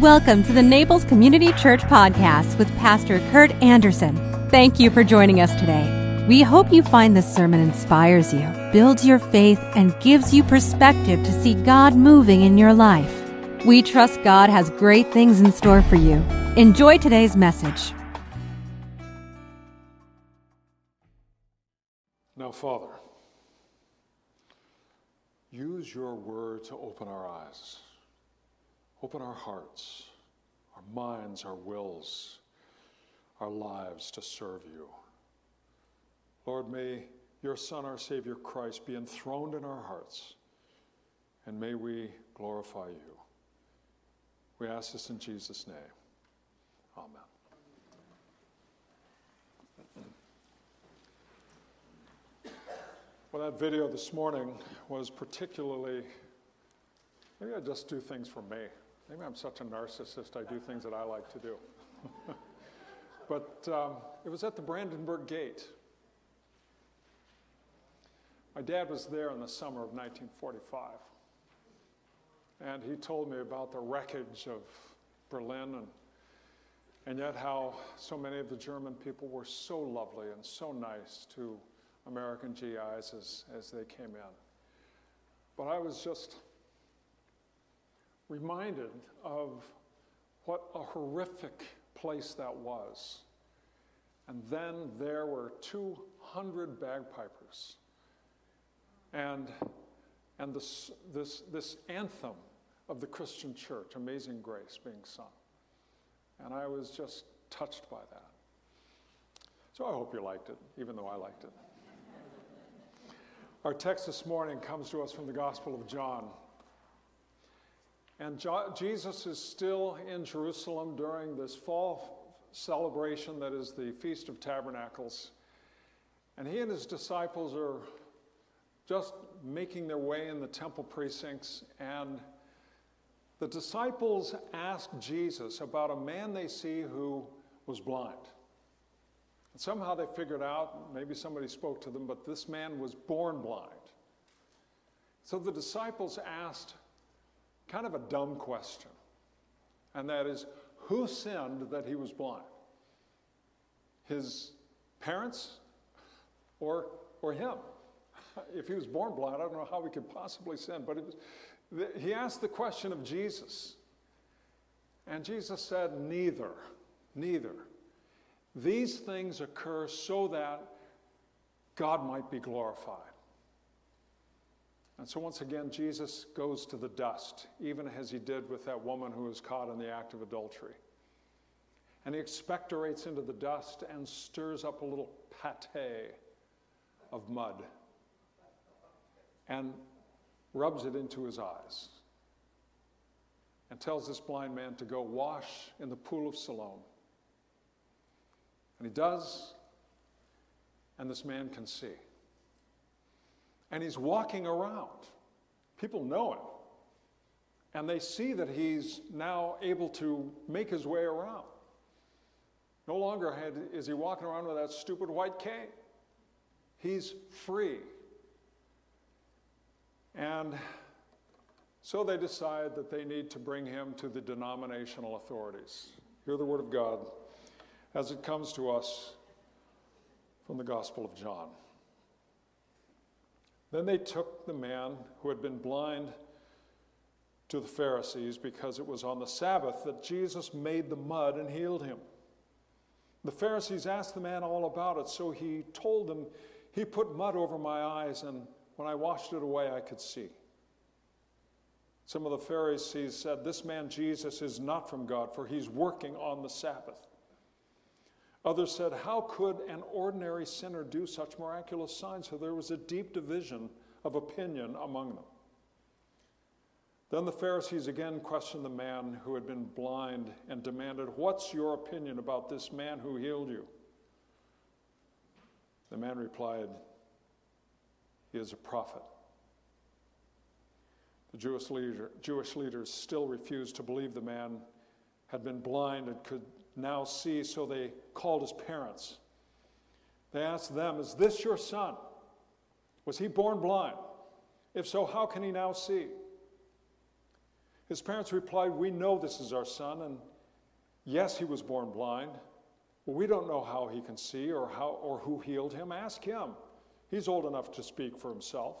Welcome to the Naples Community Church Podcast with Pastor Kurt Anderson. Thank you for joining us today. We hope you find this sermon inspires you, builds your faith, and gives you perspective to see God moving in your life. We trust God has great things in store for you. Enjoy today's message. Now, Father, use your word to open our eyes, open our hearts, our minds, our wills, our lives to serve you. Lord, may your Son, our Savior Christ, be enthroned in our hearts, and may we glorify you. We ask this in Jesus' name. Amen. Well, that video this morning was particularly, maybe I just do things for me. Maybe I'm such a narcissist, I do things that I like to do. but um, it was at the Brandenburg Gate. My dad was there in the summer of 1945. And he told me about the wreckage of Berlin and, and yet how so many of the German people were so lovely and so nice to American GIs as, as they came in. But I was just reminded of what a horrific place that was. And then there were 200 bagpipers. And, and this, this, this anthem of the Christian church, Amazing Grace, being sung. And I was just touched by that. So I hope you liked it, even though I liked it. Our text this morning comes to us from the Gospel of John. And jo- Jesus is still in Jerusalem during this fall celebration that is the Feast of Tabernacles. And he and his disciples are just making their way in the temple precincts. And the disciples ask Jesus about a man they see who was blind. And somehow they figured out, maybe somebody spoke to them, but this man was born blind. So the disciples asked kind of a dumb question, and that is who sinned that he was blind? His parents or, or him? If he was born blind, I don't know how he could possibly sin, but was, he asked the question of Jesus. And Jesus said, Neither, neither. These things occur so that God might be glorified. And so, once again, Jesus goes to the dust, even as he did with that woman who was caught in the act of adultery. And he expectorates into the dust and stirs up a little pate of mud and rubs it into his eyes and tells this blind man to go wash in the pool of Siloam. And he does, and this man can see. And he's walking around. People know him. And they see that he's now able to make his way around. No longer is he walking around with that stupid white cane. He's free. And so they decide that they need to bring him to the denominational authorities. Hear the word of God as it comes to us from the Gospel of John. Then they took the man who had been blind to the Pharisees because it was on the Sabbath that Jesus made the mud and healed him. The Pharisees asked the man all about it, so he told them, He put mud over my eyes, and when I washed it away, I could see. Some of the Pharisees said, This man Jesus is not from God, for he's working on the Sabbath. Others said, How could an ordinary sinner do such miraculous signs? So there was a deep division of opinion among them. Then the Pharisees again questioned the man who had been blind and demanded, What's your opinion about this man who healed you? The man replied, He is a prophet. The Jewish, leader, Jewish leaders still refused to believe the man had been blind and could now see, so they called his parents. They asked them, Is this your son? Was he born blind? If so, how can he now see? His parents replied, We know this is our son, and yes, he was born blind. We don't know how he can see or, how, or who healed him. Ask him. He's old enough to speak for himself.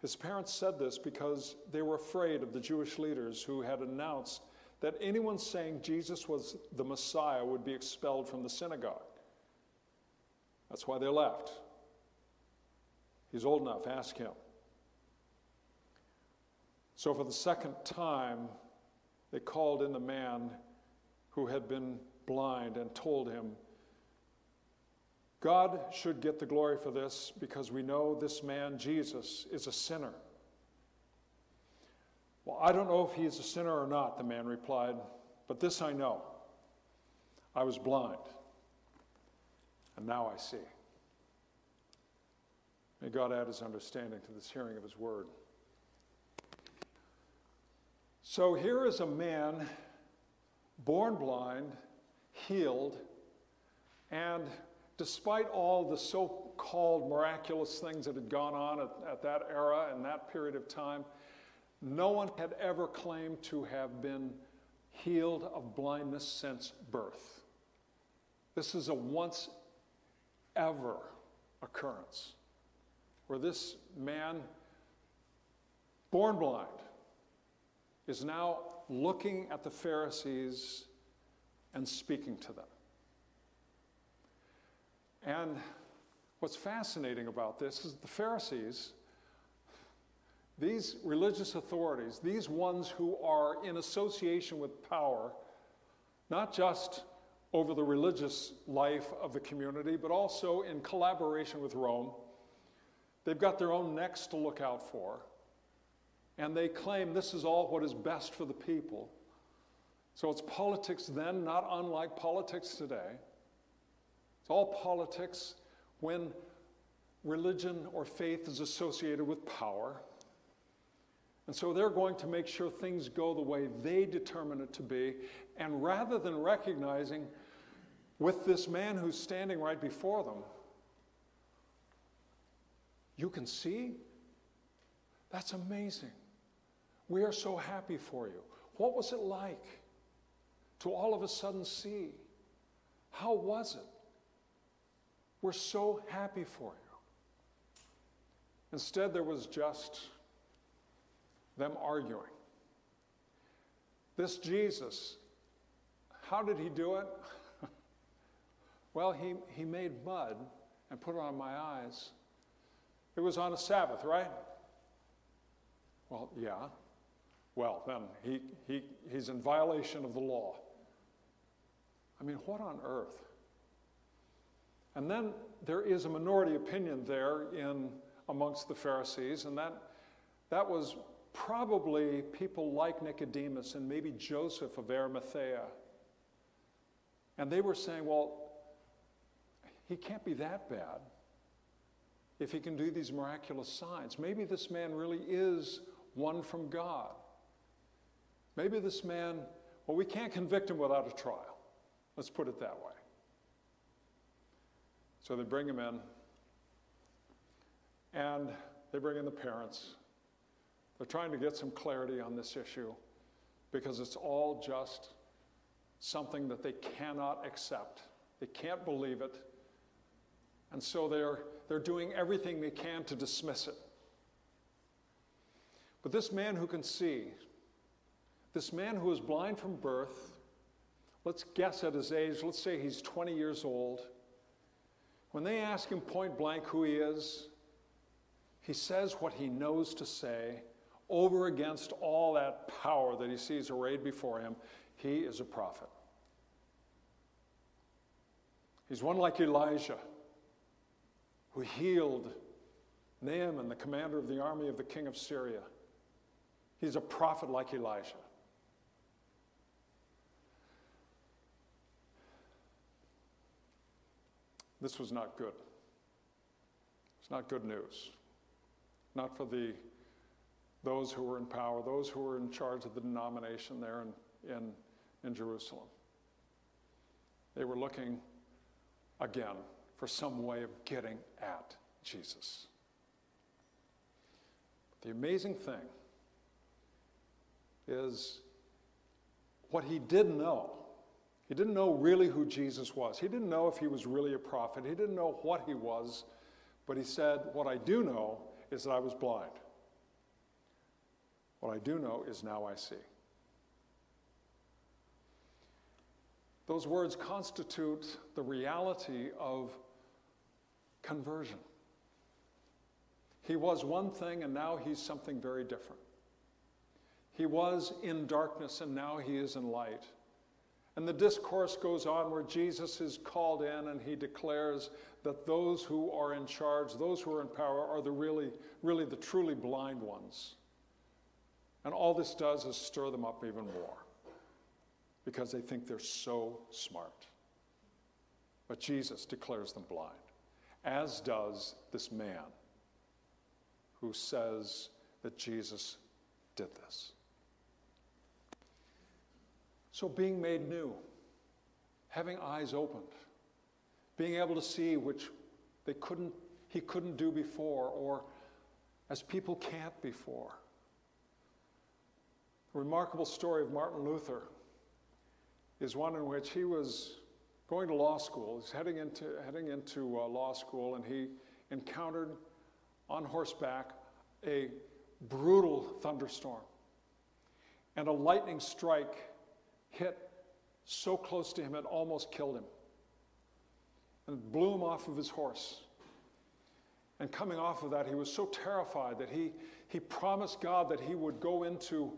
His parents said this because they were afraid of the Jewish leaders who had announced that anyone saying Jesus was the Messiah would be expelled from the synagogue. That's why they left. He's old enough, ask him. So, for the second time, they called in the man who had been blind and told him, God should get the glory for this because we know this man, Jesus, is a sinner. Well, I don't know if he's a sinner or not, the man replied, but this I know. I was blind, and now I see. May God add his understanding to this hearing of his word. So here is a man born blind, healed, and despite all the so called miraculous things that had gone on at, at, that era and that period of time, no one had ever claimed to have been healed of blindness since birth. This is a once ever occurrence where this man, born blind, is now looking at the Pharisees and speaking to them. And what's fascinating about this is the Pharisees, these religious authorities, these ones who are in association with power, not just over the religious life of the community, but also in collaboration with Rome. They've got their own necks to look out for and they claim this is all what is best for the people. So it's politics then, not unlike politics today. It's all politics when religion or faith is associated with power. And so they're going to make sure things go the way they determine it to be. And rather than recognizing with this man who's standing right before them, you can see? That's amazing. We are so happy for you. What was it like to all of a sudden see? How was it? We're so happy for you. Instead, there was just them arguing. This Jesus, how did he do it? well, he, he made mud and put it on my eyes. It was on a Sabbath, right? Well, yeah well, then he, he, he's in violation of the law. I mean, what on earth? And then there is a minority opinion there in amongst the Pharisees, and that, that was probably people like Nicodemus and maybe Joseph of Arimathea. And they were saying, well, he can't be that bad if he can do these miraculous signs. Maybe this man really is one from God. Maybe this man, well, we can't convict him without a trial. Let's put it that way. So they bring him in, and they bring in the parents. They're trying to get some clarity on this issue because it's all just something that they cannot accept. They can't believe it. And so they're, they're doing everything they can to dismiss it. But this man who can see, this man who was blind from birth, let's guess at his age, let's say he's 20 years old. When they ask him point blank who he is, he says what he knows to say over against all that power that he sees arrayed before him. He is a prophet. He's one like Elijah, who healed Naaman, the commander of the army of the king of Syria. He's a prophet like Elijah. This was not good. It's not good news. Not for the those who were in power, those who were in charge of the denomination there in, in, in Jerusalem. They were looking again for some way of getting at Jesus. The amazing thing is what he did know. He didn't know really who Jesus was. He didn't know if he was really a prophet. He didn't know what he was. But he said, What I do know is that I was blind. What I do know is now I see. Those words constitute the reality of conversion. He was one thing and now he's something very different. He was in darkness and now he is in light. And the discourse goes on where Jesus is called in and he declares that those who are in charge, those who are in power, are the really, really the truly blind ones. And all this does is stir them up even more because they think they're so smart. But Jesus declares them blind, as does this man who says that Jesus did this. So, being made new, having eyes opened, being able to see which they couldn't, he couldn't do before, or as people can't before. Remarkable story of Martin Luther is one in which he was going to law school. He's heading into, heading into uh, law school, and he encountered on horseback a brutal thunderstorm. And a lightning strike hit so close to him it almost killed him and blew him off of his horse. And coming off of that, he was so terrified that he, he promised God that he would go into,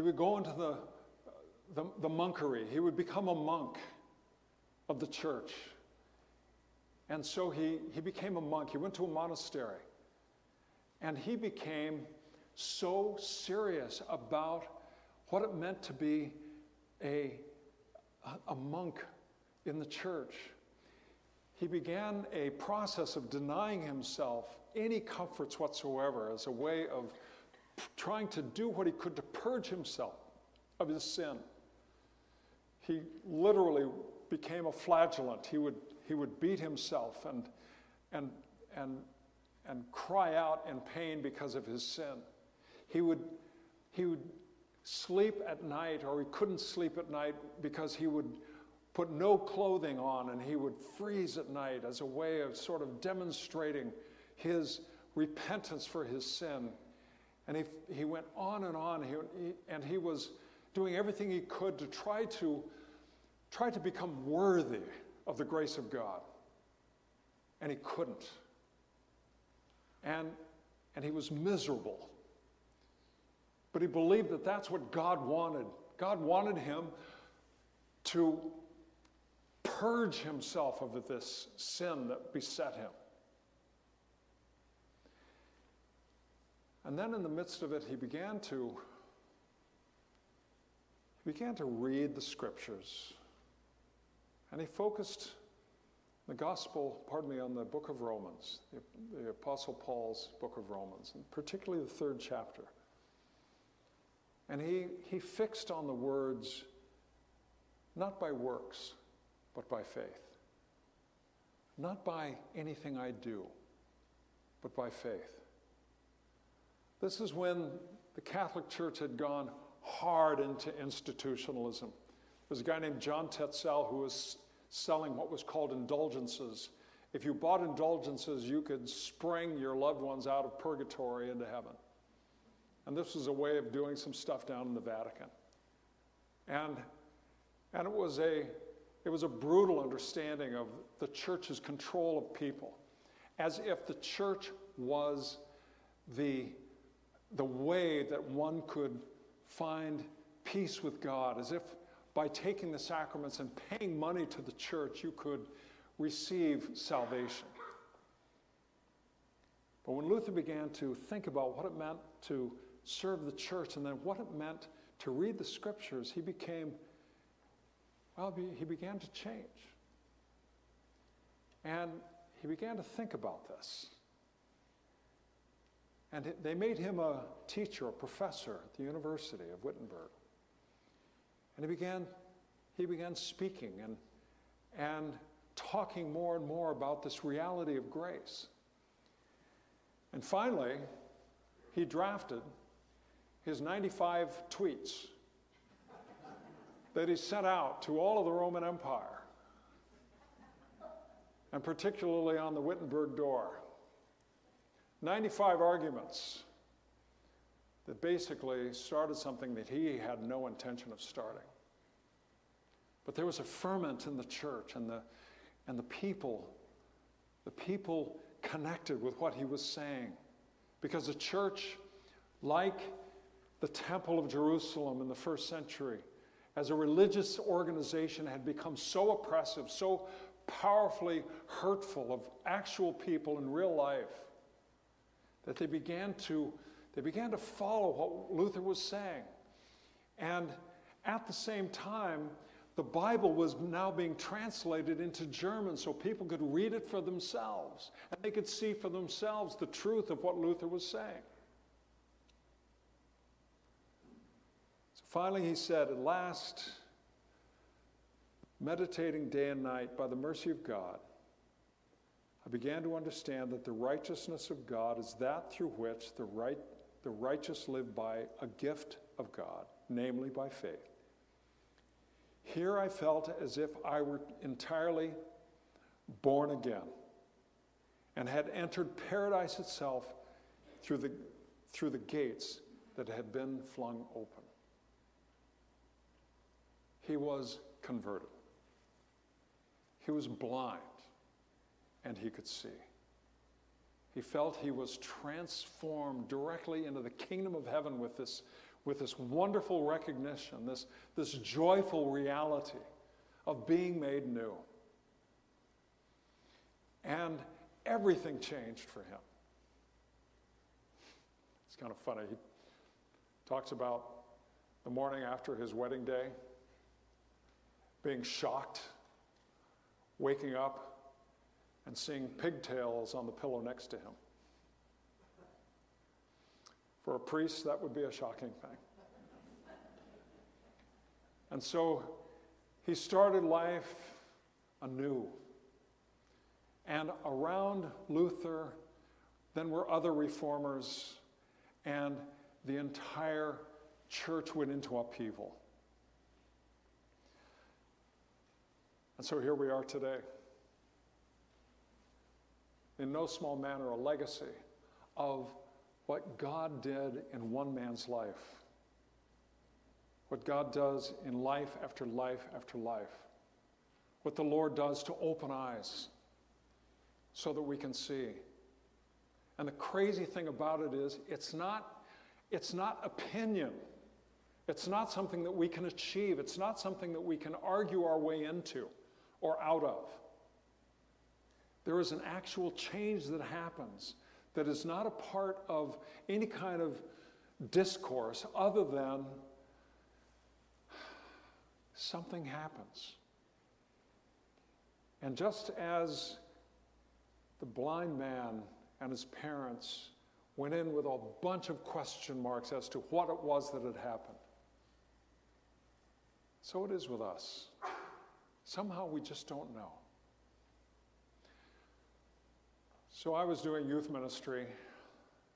he would go into the, the, the monkery. He would become a monk of the church. And so he, he became a monk. He went to a monastery. And he became so serious about what it meant to be a, a monk in the church. He began a process of denying himself any comforts whatsoever as a way of trying to do what he could to purge himself of his sin. He literally became a flagellant. He would, he would beat himself and, and, and and cry out in pain because of his sin. He would, he would sleep at night, or he couldn't sleep at night because he would put no clothing on and he would freeze at night as a way of sort of demonstrating his repentance for his sin. And he, he went on and on, he, he, and he was doing everything he could to try to try to become worthy of the grace of God. And he couldn't. And, and he was miserable. But he believed that that's what God wanted. God wanted him to purge himself of this sin that beset him. And then in the midst of it, he began to he began to read the scriptures. And he focused the gospel, pardon me, on the book of Romans, the, the Apostle Paul's book of Romans, and particularly the third chapter. And he, he fixed on the words, not by works, but by faith. Not by anything I do, but by faith. This is when the Catholic Church had gone hard into institutionalism. There was a guy named John Tetzel who was selling what was called indulgences. If you bought indulgences, you could spring your loved ones out of purgatory into heaven. And this was a way of doing some stuff down in the Vatican. And, and it, was a, it was a brutal understanding of the church's control of people, as if the church was the, the way that one could find peace with God, as if by taking the sacraments and paying money to the church, you could receive salvation. But when Luther began to think about what it meant to serve the church and then what it meant to read the scriptures, he became, well, he began to change. And he began to think about this. And they made him a teacher, a professor at the University of Wittenberg. And he began, he began speaking and, and talking more and more about this reality of grace. And finally, he drafted his 95 tweets that he sent out to all of the Roman Empire, and particularly on the Wittenberg door. 95 arguments that basically started something that he had no intention of starting. But there was a ferment in the church, and the, and the people, the people connected with what he was saying. Because the church, like the Temple of Jerusalem in the first century, as a religious organization, had become so oppressive, so powerfully hurtful of actual people in real life, that they began to, they began to follow what Luther was saying. And at the same time, the Bible was now being translated into German so people could read it for themselves and they could see for themselves the truth of what Luther was saying. So finally, he said, At last, meditating day and night by the mercy of God, I began to understand that the righteousness of God is that through which the, right, the righteous live by a gift of God, namely by faith. Here I felt as if I were entirely born again and had entered paradise itself through the, through the gates that had been flung open. He was converted. He was blind and he could see. He felt he was transformed directly into the kingdom of heaven with this with this wonderful recognition, this, this joyful reality of being made new. And everything changed for him. It's kind of funny. He talks about the morning after his wedding day, being shocked, waking up, and seeing pigtails on the pillow next to him. For a priest, that would be a shocking thing. And so he started life anew. And around Luther, then were other reformers, and the entire church went into upheaval. And so here we are today. In no small manner, a legacy of what God did in one man's life, what God does in life after life after life, what the Lord does to open eyes so that we can see. And the crazy thing about it is, it's not, it's not opinion. It's not something that we can achieve. It's not something that we can argue our way into or out of. There is an actual change that happens that is not a part of any kind of discourse other than something happens. And just as the blind man and his parents went in with a bunch of question marks as to what it was that had happened, so it is with us. Somehow we just don't know. So I was doing youth ministry.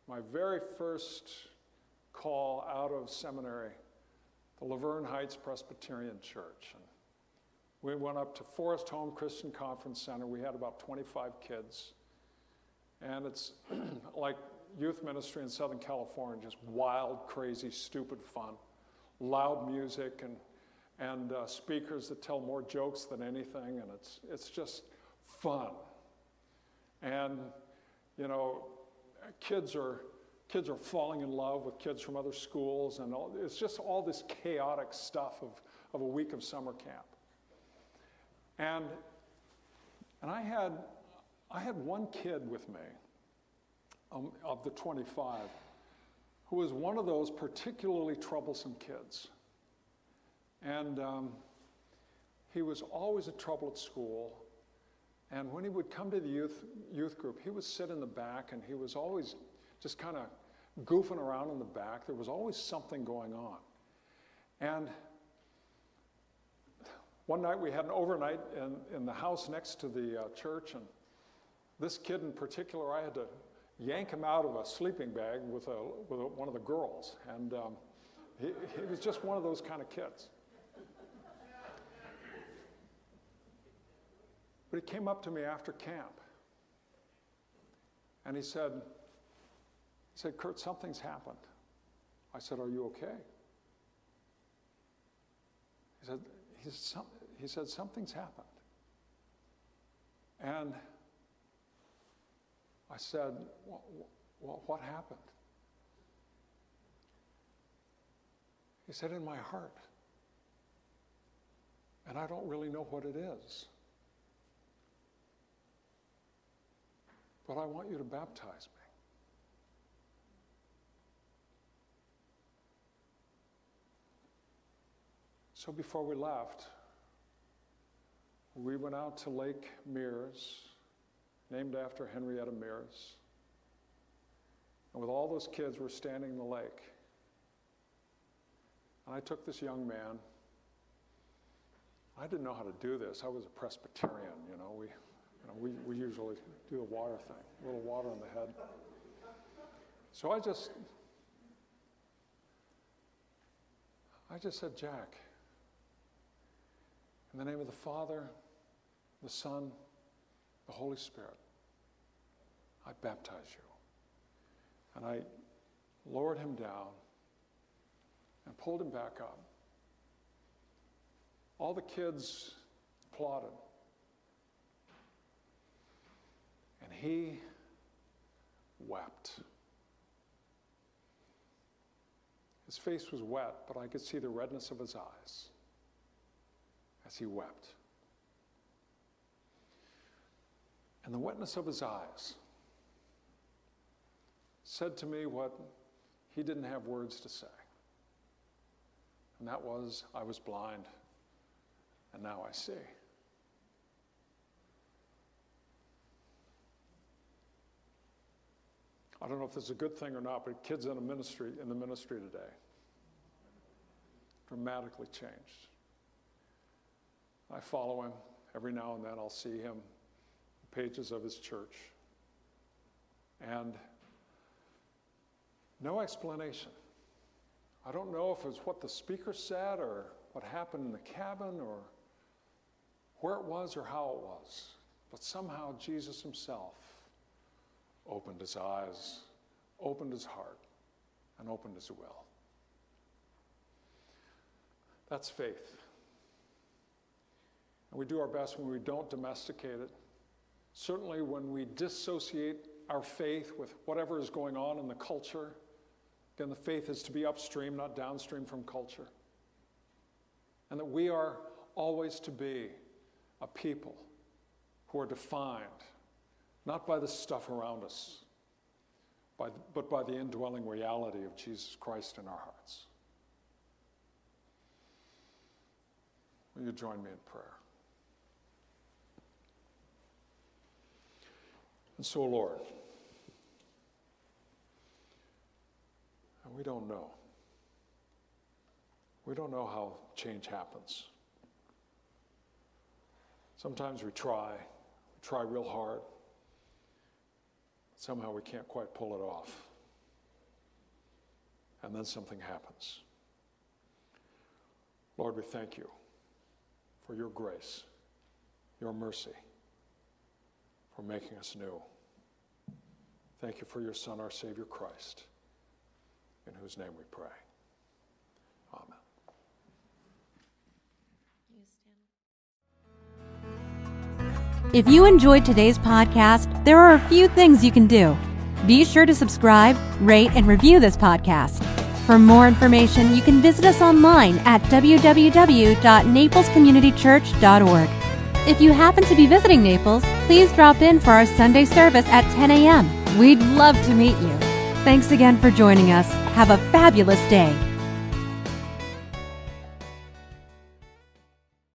My very first call out of seminary, the La Verne Heights Presbyterian Church. And we went up to Forest Home Christian Conference Center. We had about 25 kids. And it's like youth ministry in Southern California, just wild, crazy, stupid fun. Loud music and, and uh, speakers that tell more jokes than anything. And it's, it's just fun. And, you know, kids are, kids are falling in love with kids from other schools, and all, it's just all this chaotic stuff of, of a week of summer camp. And, and I, had, I had one kid with me um, of the 25 who was one of those particularly troublesome kids. And um, he was always a trouble at school. And when he would come to the youth, youth group, he would sit in the back and he was always just kind of goofing around in the back. There was always something going on. And one night we had an overnight in, in the house next to the uh, church, and this kid in particular, I had to yank him out of a sleeping bag with, a, with a, one of the girls. And um, he, he was just one of those kind of kids. But he came up to me after camp and he said, he said, Kurt, something's happened. I said, Are you okay? He said, he said, he said Something's happened. And I said, well, What happened? He said, In my heart. And I don't really know what it is. But I want you to baptize me. So before we left, we went out to Lake Mears, named after Henrietta Mears. And with all those kids, we're standing in the lake. And I took this young man. I didn't know how to do this. I was a Presbyterian, you know. We, you know, we, we usually do the water thing, a little water on the head. So I just, I just said, Jack, in the name of the Father, the Son, the Holy Spirit, I baptize you. And I lowered him down and pulled him back up. All the kids applauded. And he wept. His face was wet, but I could see the redness of his eyes as he wept. And the wetness of his eyes said to me what he didn't have words to say. And that was, I was blind, and now I see. I don't know if this is a good thing or not, but kids in a ministry in the ministry today dramatically changed. I follow him every now and then. I'll see him, pages of his church, and no explanation. I don't know if it was what the speaker said or what happened in the cabin or where it was or how it was, but somehow Jesus himself opened his eyes, opened his heart, and opened his will. That's faith. And we do our best when we don't domesticate it. Certainly, when we dissociate our faith with whatever is going on in the culture. Again, the faith is to be upstream, not downstream from culture. And that we are always to be a people who are defined not by the stuff around us, by, but by the indwelling reality of Jesus Christ in our hearts. Will you join me in prayer? And so, Lord, we don't know. We don't know how change happens. Sometimes we try, we try real hard. Somehow we can't quite pull it off. And then something happens. Lord, we thank you for your grace, your mercy for making us new. Thank you for your Son, our Savior Christ, in whose name we pray. If you enjoyed today's podcast, there are a few things you can do. Be sure to subscribe, rate, and review this podcast. For more information, you can visit us online at www.naplescommunitychurch.org. If you happen to be visiting Naples, please drop in for our Sunday service at 10 a.m. We'd love to meet you. Thanks again for joining us. Have a fabulous day.